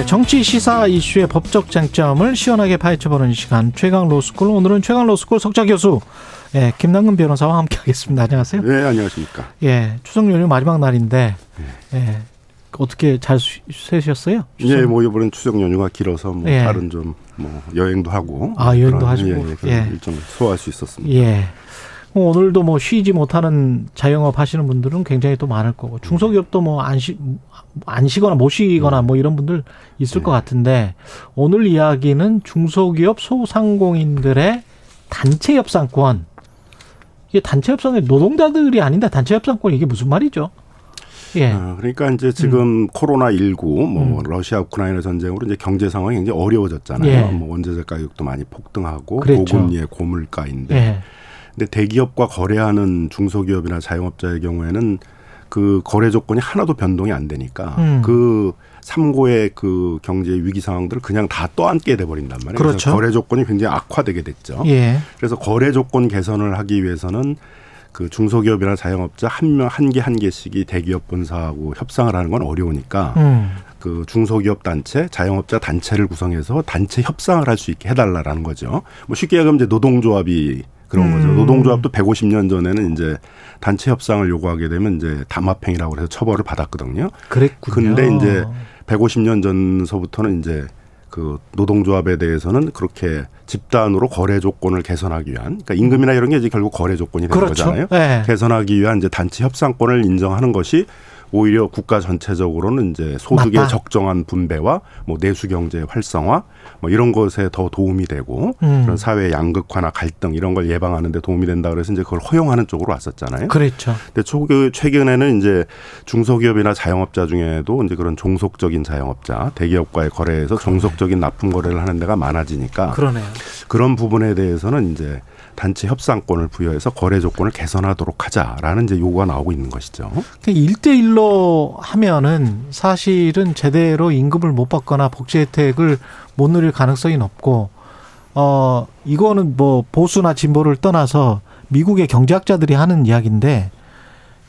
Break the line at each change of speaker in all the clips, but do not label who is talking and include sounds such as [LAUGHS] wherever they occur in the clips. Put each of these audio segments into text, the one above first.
네, 정치 시사 이슈의 법적 쟁점을 시원하게 파헤쳐보는 시간 최강 로스쿨 오늘은 최강 로스쿨 석좌 교수 예, 김남근 변호사와 함께하겠습니다. 안녕하세요.
네, 안녕하십니까.
예, 추석 연휴 마지막 날인데 예, 어떻게 잘 쉬셨어요?
예, 뭐 이번엔 추석 연휴가 길어서 뭐
예.
다른 좀 뭐 여행도 하고
아, 여행도 하시고.
예, 예,
예.
일정 소화할 수 있었습니다.
예. 뭐 오늘도 뭐 쉬지 못하는 자영업 하시는 분들은 굉장히 또 많을 거고 중소기업도 뭐 안 쉬, 안 쉬거나 못 쉬거나 뭐 이런 분들 있을 것 같은데 오늘 이야기는 중소기업 소상공인들의 단체 협상권 이게 단체 협상이 노동자들이 아닌데 단체 협상권 이게 무슨 말이죠? 예.
아, 그러니까 이제 지금 코로나 19, 뭐
음.
러시아 우크라이나 전쟁으로 이제 경제 상황이 굉장히 어려워졌잖아요.
예.
뭐 원자재 가격도 많이 폭등하고
그랬죠.
고금리의 고물가인데,
예.
근데 대기업과 거래하는 중소기업이나 자영업자의 경우에는 그 거래 조건이 하나도 변동이 안 되니까
음.
그 삼고의 그 경제 위기 상황들을 그냥 다 떠안게 돼 버린단 말이에요.
그렇죠.
거래 조건이 굉장히 악화되게 됐죠.
예.
그래서 거래 조건 개선을 하기 위해서는 그 중소기업이나 자영업자 한 명 한 개한 개씩이 대기업 본사하고 협상을 하는 건 어려우니까
음.
그 중소기업 단체, 자영업자 단체를 구성해서 단체 협상을 할 수 있게 해달라라는 거죠. 뭐 쉽게 얘기하면 이제 노동조합이 그런 거죠.
음.
노동조합도 150년 전에는 이제 단체 협상을 요구하게 되면 이제 담합행위라고 해서 처벌을 받았거든요.
그랬군요.
근데 이제 150년 전서부터는 이제 그 노동조합에 대해서는 그렇게 집단으로 거래 조건을 개선하기 위한 그러니까 임금이나 이런 게 이제 결국 거래 조건이 되는
그렇죠.
거잖아요.
예.
개선하기 위한 이제 단체 협상권을 인정하는 것이 오히려 국가 전체적으로는 이제 소득의
맞다.
적정한 분배와 뭐 내수 경제 활성화 뭐 이런 것에 더 도움이 되고
음.
그런 사회 양극화나 갈등 이런 걸 예방하는 데 도움이 된다 그래서 이제 그걸 허용하는 쪽으로 왔었잖아요.
그랬죠.
근데 초, 최근에는 이제 중소기업이나 자영업자 중에도 이제 그런 종속적인 자영업자, 대기업과의 거래에서 종속적인 납품 거래를 하는 데가 많아지니까
그러네요.
그런 부분에 대해서는 이제 단체 협상권을 부여해서 거래 조건을 개선하도록 하자라는 이제 요구가 나오고 있는 것이죠.
일대일로 하면은 사실은 제대로 임금을 못 받거나 복지 혜택을 못 누릴 가능성이 높고 어 이거는 뭐 보수나 진보를 떠나서 미국의 경제학자들이 하는 이야기인데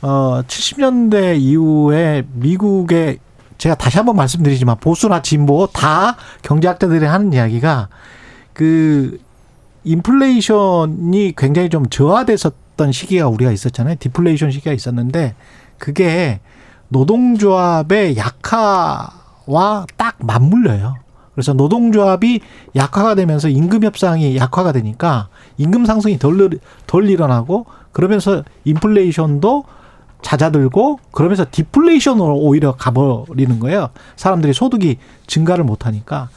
어 70년대 이후에 미국의 제가 다시 한번 말씀드리지만 보수나 진보 다 경제학자들이 하는 이야기가 그 인플레이션이 굉장히 좀 저하됐었던 시기가 우리가 있었잖아요. 디플레이션 시기가 있었는데 그게 노동조합의 약화와 딱 맞물려요. 그래서 노동조합이 약화가 되면서 임금 협상이 약화가 되니까 임금 상승이 덜, 늘- 덜 일어나고 그러면서 인플레이션도 잦아들고 그러면서 디플레이션으로 오히려 가버리는 거예요. 사람들이 소득이 증가를 못하니까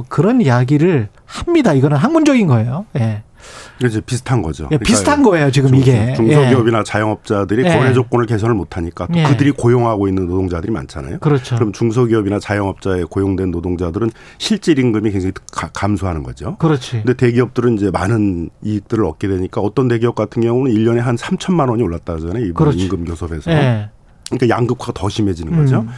뭐 그런 이야기를 합니다. 이거는 학문적인 거예요. 예.
이제 비슷한 거죠.
예, 비슷한 거예요. 지금
중-
이게.
중소기업이나 자영업자들이
예.
거래 조건을 개선을 못하니까 또
예.
그들이 고용하고 있는 노동자들이 많잖아요.
예. 그렇죠.
그럼 중소기업이나 자영업자에 고용된 노동자들은 실질 임금이 굉장히 가- 감소하는 거죠.
그렇지.
근데 대기업들은 이제 많은 이익들을 얻게 되니까 어떤 대기업 같은 경우는 일년에 한 3천만 원이 올랐다잖아요. 이번
그렇지.
임금 교섭에서.
예.
그러니까 양극화가 더 심해지는 거죠.
음.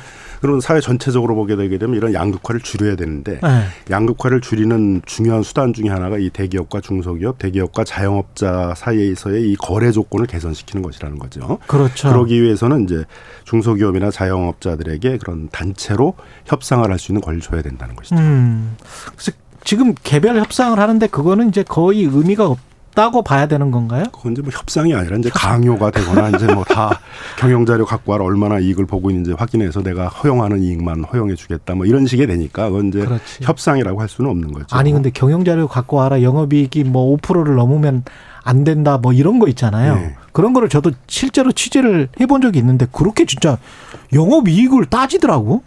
그러면 사회 전체적으로 보게 되게 되면 이런 양극화를 줄여야 되는데
예.
양극화를 줄이는 중요한 수단 중에 하나가 이 대기업과 중소기업, 대기업과 자영업자 사이에서의 이 거래 조건을 개선시키는 것이라는 거죠.
그렇죠.
그러기 위해서는 이제 중소기업이나 자영업자들에게 그런 단체로 협상을 할 수 있는 권리를 줘야 된다는 것이죠.
음. 그래서 지금 개별 협상을 하는데 그거는 이제 거의 의미가 없 다고 봐야 되는 건가요?
그건 이제 뭐 협상이 아니라 이제 강요가 되거나 이제 뭐 다 [LAUGHS] 경영 자료 갖고 와라 얼마나 이익을 보고 있는지 확인해서 내가 허용하는 이익만 허용해 주겠다 뭐 이런 식이 되니까 그건 이제
그렇지.
협상이라고 할 수는 없는 거죠.
아니 근데 경영 자료 갖고 와라 영업이익이 뭐 5%를 넘으면 안 된다 뭐 이런 거 있잖아요.
네.
그런 거를 저도 실제로 취재를 해본 적이 있는데 그렇게 진짜 영업이익을 따지더라고.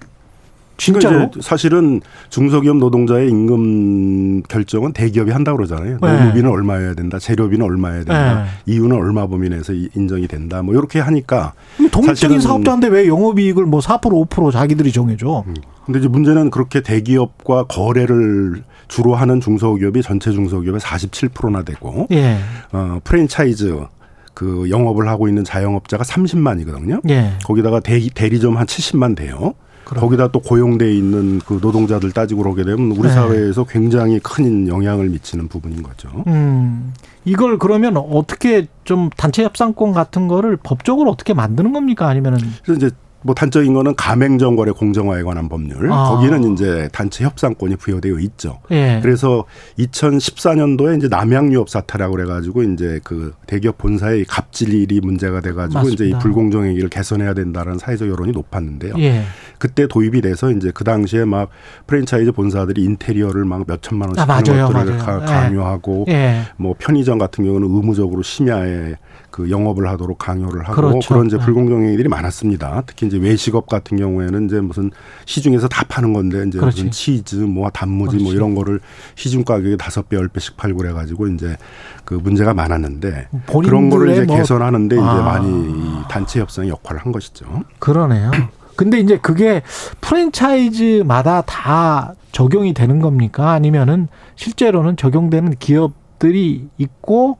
진짜로?
그러니까 이제 사실은 중소기업 노동자의 임금 결정은 대기업이 한다고 그러잖아요.
네.
노무비는 얼마여야 된다, 재료비는 얼마여야 된다,
네.
이유는 얼마 범위 내에서 이- 인정이 된다. 뭐 이렇게 하니까.
독립적인 사업자인데 왜 영업이익을 뭐 4% 5% 자기들이 정해줘?
근데 이제 문제는 그렇게 대기업과 거래를 주로 하는 중소기업이 전체 중소기업의 47%나 되고
예.
어, 프랜차이즈 그 영업을 하고 있는 자영업자가 30만이거든요.
예.
거기다가 대리, 대리점 한 70만 돼요.
그럼.
거기다 또 고용돼 있는 그 노동자들 따지고 그러게 되면 우리
네.
사회에서 굉장히 큰 영향을 미치는 부분인 거죠.
음. 이걸 그러면 어떻게 좀 단체 협상권 같은 거를 법적으로 어떻게 만드는 겁니까? 아니면은
이제 뭐 단적인 거는 가맹점 거래 공정화에 관한 법률.
아.
거기는 이제 단체 협상권이 부여되어 있죠.
예.
그래서 2014년도에 이제 남양유업 사태라고 그래가지고 이제 그 대기업 본사의 갑질일이 문제가 돼가지고 이제 이
맞습니다.
불공정 행위를 개선해야 된다는 사회적 여론이 높았는데요.
예.
그때 도입이 돼서 이제 그 당시에 막 프랜차이즈 본사들이 인테리어를 막 몇 천만 원씩
아,
하는
맞아요,
것들을
맞아요.
가-
예.
강요하고
예.
뭐 편의점 같은 경우는 의무적으로 심야에 그 영업을 하도록 강요를 하고
그렇죠.
그런 이제
네.
불공정 행위들이 많았습니다. 특히 이제 외식업 같은 경우에는 이제 무슨 시중에서 다 파는 건데 이제
그렇지.
무슨 치즈 뭐 단무지 뭐
그렇지.
이런 거를 시중 가격에 다섯 배, 열 배씩 팔고 그래 가지고 이제 그 문제가 많았는데 그런 거를 이제
뭐-
개선하는데 이제
아.
많이 이 단체 협상의 역할을 한 것이죠.
그러네요. [CLEARS THROAT] 근데 이제 그게 프랜차이즈마다 다 적용이 되는 겁니까? 아니면은 실제로는 적용되는 기업들이 있고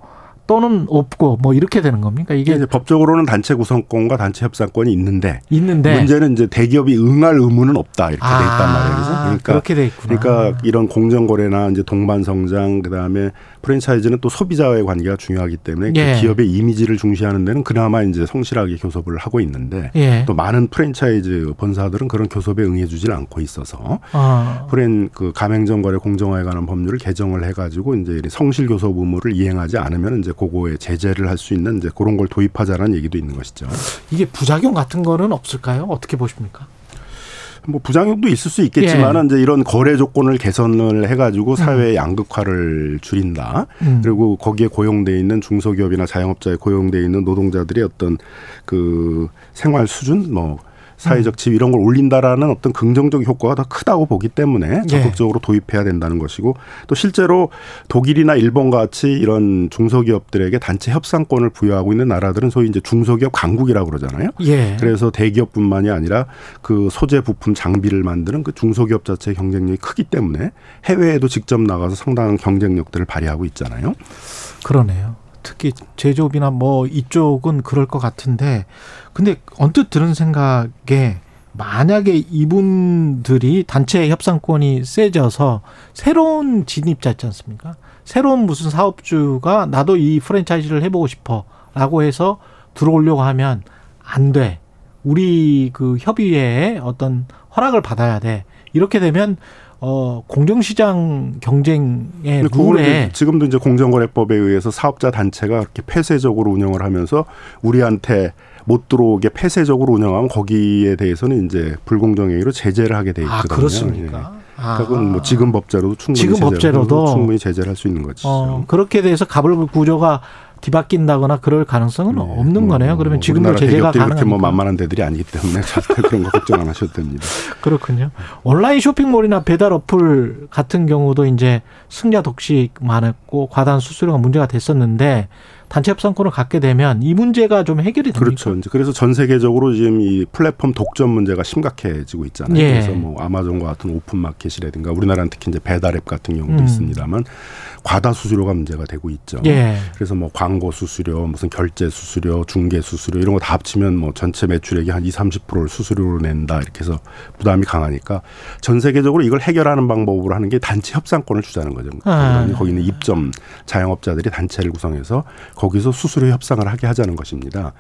또는 없고 뭐 이렇게 되는 겁니까? 이게
이제 법적으로는 단체 구성권과 단체 협상권이 있는데
있는데
문제는 이제 대기업이 응할 의무는 없다 이렇게 돼 있단 말이에요. 그래서 그러니까
그렇게 돼 있구나.
그러니까 이런 공정 거래나 이제 동반 성장 그다음에 프랜차이즈는 또 소비자와의 관계가 중요하기 때문에 그
예.
기업의 이미지를 중시하는 데는 그나마 이제 성실하게 교섭을 하고 있는데
예.
또 많은 프랜차이즈 본사들은 그런 교섭에 응해주질 않고 있어서
어.
프랜 그 가맹점 거래 공정화에 관한 법률을 개정을 해가지고 이제 이 성실 교섭 의무를 이행하지 않으면 이제 그거에 제재를 할 수 있는 이제 그런 걸 도입하자라는 얘기도 있는 것이죠.
이게 부작용 같은 거는 없을까요? 어떻게 보십니까?
뭐 부작용도 있을 수 있겠지만은
예.
이제 이런 거래 조건을 개선을 해가지고 사회의 양극화를 줄인다.
음.
그리고 거기에 고용돼 있는 중소기업이나 자영업자에 고용돼 있는 노동자들의 어떤 그 생활 수준, 뭐 사회적 지위 이런 걸 올린다라는 어떤 긍정적 효과가 더 크다고 보기 때문에
예.
적극적으로 도입해야 된다는 것이고 또 실제로 독일이나 일본 같이 이런 중소기업들에게 단체 협상권을 부여하고 있는 나라들은 소위 이제 중소기업 강국이라고 그러잖아요.
예.
그래서 대기업뿐만이 아니라 그 소재 부품 장비를 만드는 그 중소기업 자체의 경쟁력이 크기 때문에 해외에도 직접 나가서 상당한 경쟁력들을 발휘하고 있잖아요.
그러네요. 특히 제조업이나 뭐 이쪽은 그럴 것 같은데 근데 언뜻 들은 생각에 만약에 이분들이 단체 협상권이 세져서 새로운 진입자 있지 않습니까? 새로운 무슨 사업주가 나도 이 프랜차이즈를 해보고 싶어 라고 해서 들어오려고 하면 안 돼. 우리 그 협의회에 어떤 허락을 받아야 돼. 이렇게 되면 어 공정시장 경쟁의 룰에
지금도 이제 공정거래법에 의해서 사업자 단체가 그렇게 폐쇄적으로 운영을 하면서 우리한테 못 들어오게 폐쇄적으로 운영하면 거기에 대해서는 이제 불공정행위로 제재를 하게 돼 있거든요.
아 그렇습니까?
예. 그러니까 그건 뭐 지금 법제로도 충분히
지금
제재를
법제로도?
충분히 제재를 할 수 있는 것이죠.
어, 그렇게 돼서 가불 구조가 뒤바뀐다거나 그럴 가능성은
네.
없는
뭐,
거네요. 그러면
뭐
지금도 제재가
대기업들이 그렇게 뭐? 만만한 데들이 아니기 때문에 [LAUGHS] 절대 그런 거 걱정 안 하셔도 됩니다.
그렇군요. 온라인 쇼핑몰이나 배달 어플 같은 경우도 이제 승자 독식 많았고 과다한 수수료가 문제가 됐었는데 단체 협상권을 갖게 되면 이 문제가 좀 해결이 됩니까?
그렇죠. 이제 그래서 전 세계적으로 지금 이 플랫폼 독점 문제가 심각해지고 있잖아요.
예.
그래서 뭐 아마존과 같은 오픈 마켓이라든가 우리나라는 특히 이제 배달앱 같은 경우도
음.
있습니다만 과다 수수료가 문제가 되고 있죠.
예.
그래서 뭐 광고 수수료, 무슨 결제 수수료, 중개 수수료 이런 거 다 합치면 뭐 전체 매출액이 한 2, 30%를 수수료로 낸다 이렇게 해서 부담이 강하니까 전 세계적으로 이걸 해결하는 방법으로 하는 게 단체 협상권을 주자는 거죠.
아.
거기 있는 입점 자영업자들이 단체를 구성해서 거기서 수수료 협상을 하게 하자는 것입니다.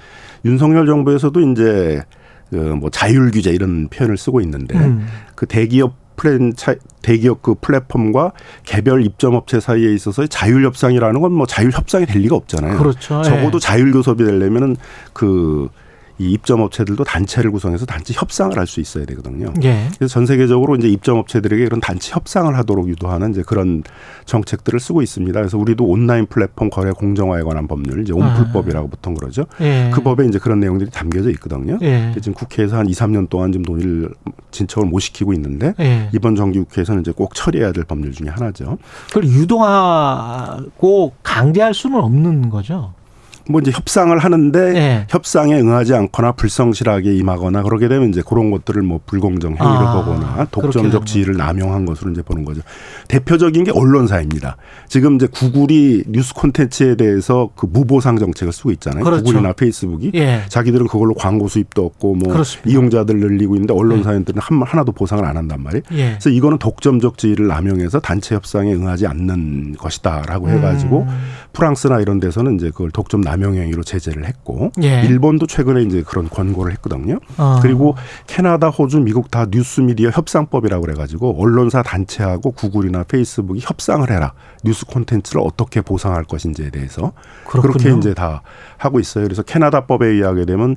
윤석열 정부에서도 이제 그뭐 자율 규제 이런 표현을 쓰고 있는데
음.
그 대기업 프랜차 대기업 그 플랫폼과 개별 입점 업체 사이에 있어서 자율 협상이라는 건 뭐 자율 협상이 될 리가 없잖아요.
그렇죠.
적어도
예.
자율 교섭이 되려면은 그 이 입점 업체들도 단체를 구성해서 단체 협상을 할 수 있어야 되거든요.
예.
그래서 전 세계적으로 이제 입점 업체들에게 이런 단체 협상을 하도록 유도하는 이제 그런 정책들을 쓰고 있습니다. 그래서 우리도 온라인 플랫폼 거래 공정화에 관한 법률, 이제 온풀법이라고 보통 그러죠.
예.
그 법에 이제 그런 내용들이 담겨져 있거든요.
예.
지금 국회에서 한 2, 3년 동안 지금 논의를 진척을 못 시키고 있는데
예.
이번 정기 국회에서는 이제 꼭 처리해야 될 법률 중에 하나죠.
그걸 유도하고 강제할 수는 없는 거죠.
뭐 이제 협상을 하는데
예.
협상에 응하지 않거나 불성실하게 임하거나 그러게 되면 이제 그런 것들을 뭐 불공정 행위를
아, 되는
독점적 지위를 남용한 것으로 이제 보는 거죠. 대표적인 게 언론사입니다. 지금 이제 구글이 뉴스 콘텐츠에 대해서 그 무보상 정책을 쓰고 있잖아요.
그렇죠.
구글이나 페이스북이
예.
자기들은 그걸로 광고 수입도 없고 뭐
그렇습니다.
이용자들 늘리고 있는데 언론사들은 한 하나도 보상을 안 한단 말이에요.
예.
그래서 이거는 독점적 지위를 남용해서 단체 협상에 응하지 않는 것이다라고 해가지고
음.
프랑스나 이런 데서는 이제 그걸 독점 남 용행위로 제재를 했고
예.
일본도 최근에 이제 그런 권고를 했거든요.
어.
그리고 캐나다, 호주, 미국 다 뉴스 미디어 협상법이라고 그래가지고 언론사 단체하고 구글이나 페이스북이 협상을 해라 뉴스 콘텐츠를 어떻게 보상할 것인지에 대해서
그렇군요.
그렇게 이제 다 하고 있어요. 그래서 캐나다법에 의하게 되면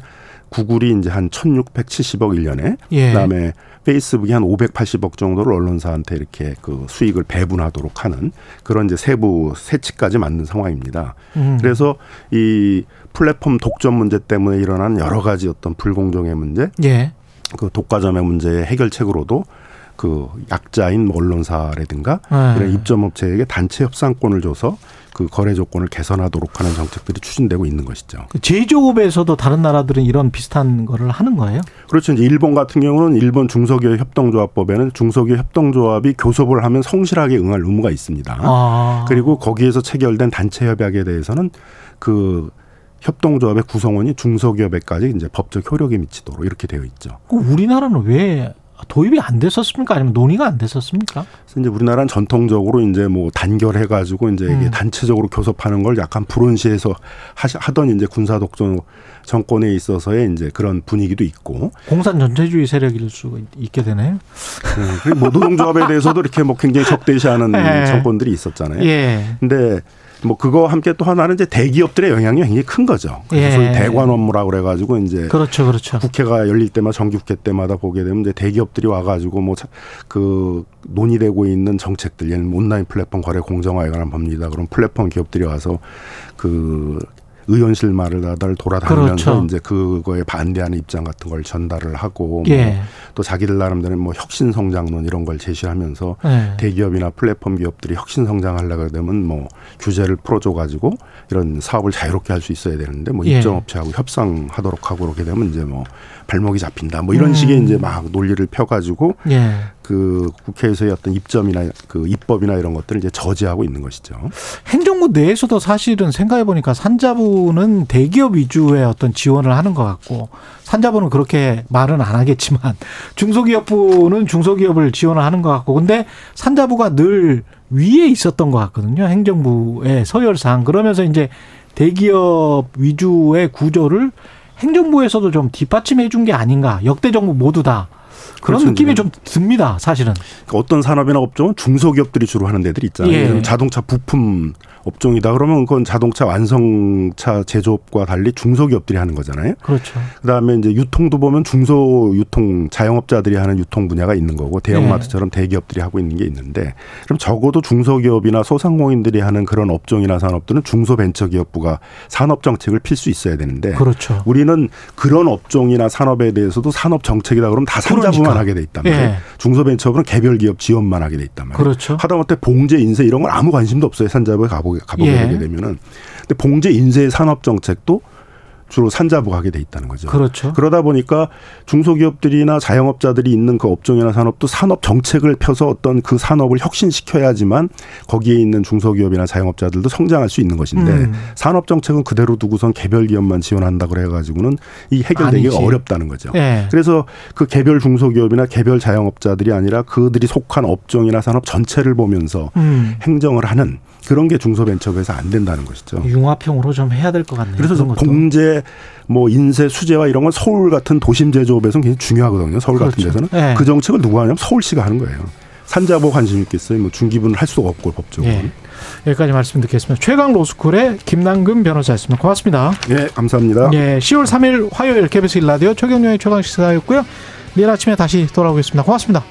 구글이 이제 한 1,670억 1년에
예.
그다음에 페이스북이 한 580억 정도를 언론사한테 이렇게 그 수익을 배분하도록 하는 그런 이제 세부 세치까지 만든 상황입니다.
음.
그래서 이 플랫폼 독점 문제 때문에 일어난 여러 가지 어떤 불공정의 문제,
예.
그 독과점의 문제의 해결책으로도 그 약자인 뭐 언론사라든가
네.
이런 입점업체에게 단체 협상권을 줘서 그 거래 조건을 개선하도록 하는 정책들이 추진되고 있는 것이죠.
그 제조업에서도 다른 나라들은 이런 비슷한 거를 하는 거예요?
그렇죠. 이제 일본 같은 경우는 일본 중소기업 협동조합법에는 중소기업 협동조합이 교섭을 하면 성실하게 응할 의무가 있습니다.
아.
그리고 거기에서 체결된 단체 협약에 대해서는 그 협동조합의 구성원이 중소기업에까지 이제 법적 효력이 미치도록 이렇게 되어 있죠.
그 우리나라는 왜 도입이 안 됐었습니까? 아니면 논의가 안 됐었습니까?
그래서 이제 우리나라는 전통적으로 이제 뭐 단결해 가지고 이제 이게
음.
단체적으로 교섭하는 걸 약간 하시- 하던 이제 군사 독점 정권에 있어서의 이제 그런 분위기도 있고,
공산 전체주의 세력일 수 있게 되네요.
음, 그리고 뭐 노동조합에 대해서도 이렇게 뭐 굉장히 적대시하는 [LAUGHS]
네.
정권들이 있었잖아요.
예.
근데 뭐 그거 함께 또 하나는 이제 대기업들의 영향이 굉장히 큰 거죠.
예.
소위 대관 업무라고 그래가지고 이제
그렇죠, 그렇죠.
국회가 열릴 때마다 정기국회 때마다 보게 되면 이제 대기업들이 와가지고 뭐 그 논의되고 있는 정책들, 예를 온라인 플랫폼 거래 공정화에 관한 법리다. 그럼 플랫폼 기업들이 와서 그 의원실 말을 다들 돌아다니면서
그렇죠.
이제 그거에 반대하는 입장 같은 걸 전달을 하고 뭐
예.
또 자기들 나름대로 뭐 혁신 성장론 이런 걸 제시하면서
예.
대기업이나 플랫폼 기업들이 혁신 성장하려고 되면 뭐 규제를 풀어줘 가지고 이런 사업을 자유롭게 할 수 있어야 되는데 뭐
예.
입점 업체하고 협상하도록 하고 그렇게 되면 이제 뭐 발목이 잡힌다 뭐 이런
음.
식의 이제 막 논리를 펴가지고
예.
그 국회에서의 어떤 입점이나 그 입법이나 이런 것들을 이제 저지하고 있는 것이죠.
행정부 내에서도 사실은 생각해 보니까 산자부는 대기업 위주의 어떤 지원을 하는 것 같고 산자부는 그렇게 말은 안 하겠지만 [LAUGHS] 중소기업부는 중소기업을 지원을 하는 것 같고 근데 산자부가 늘 위에 있었던 것 같거든요 행정부의 서열상 그러면서 이제 대기업 위주의 구조를 행정부에서도 좀 뒷받침해 준 게 아닌가 역대 정부 모두 다 그런
그렇죠.
느낌이 좀 듭니다 사실은
그러니까 어떤 산업이나 업종은 중소기업들이 주로 하는 데들이 있잖아요.
예.
자동차 부품 업종이다 그러면 그건 자동차 완성차 제조업과 달리 중소기업들이 하는 거잖아요.
그렇죠
그다음에 이제 유통도 보면 중소 유통 자영업자들이 하는 유통 분야가 있는 거고 대형마트처럼 대기업들이 하고 있는 게 있는데 그럼 적어도 중소기업이나 소상공인들이 하는 그런 업종이나 산업들은 중소벤처기업부가 산업 정책을 필 수 있어야 되는데
그렇죠
우리는 그런 업종이나 산업에 대해서도 산업 정책이다 그러면 다 산자부만
그러니까.
하게 돼 있단 말이에요.
예.
중소벤처부는 개별 기업 지원만 하게 돼 있단 말이에요.
그렇죠
하다못해 봉제 인쇄 이런 건 아무 관심도 없어요. 산자부에 가보게 가보게
예.
되게 되면은. 근데 봉제 인쇄 산업 정책도 주로 산자부가 하게 돼 있다는 거죠.
그렇죠
그러다 보니까 중소기업들이나 자영업자들이 있는 그 업종이나 산업도 산업 정책을 펴서 어떤 그 산업을 혁신시켜야지만 거기에 있는 중소기업이나 자영업자들도 성장할 수 있는 것인데
음.
산업 정책은 그대로 두고선 개별 기업만 지원한다 그래 가지고는 이 해결되기가
아니지.
어렵다는 거죠.
예.
그래서 그 개별 중소기업이나 개별 자영업자들이 아니라 그들이 속한 업종이나 산업 전체를 보면서
음.
행정을 하는 그런 게 중소벤처부에서 안 된다는 것이죠.
융합형으로 좀 해야 될 것 같네요.
그래서. 공제, 뭐 인쇄, 수제화 이런 건 서울 같은 도심 제조업에서는 굉장히 중요하거든요. 서울 같은
그렇죠.
데서는
네.
그 정책을 누가 하냐면 서울시가 하는 거예요. 산자부 관심 있겠어요. 뭐 중기부는 할 수가 없고 법적으로.
예. 여기까지 말씀 듣겠습니다. 최강 로스쿨의 김남근 변호사였습니다. 고맙습니다.
예, 감사합니다.
예, 10월 3일 화요일 KBS 일라디오 최경영의 최강 시사였고요. 내일 아침에 다시 돌아오겠습니다. 고맙습니다.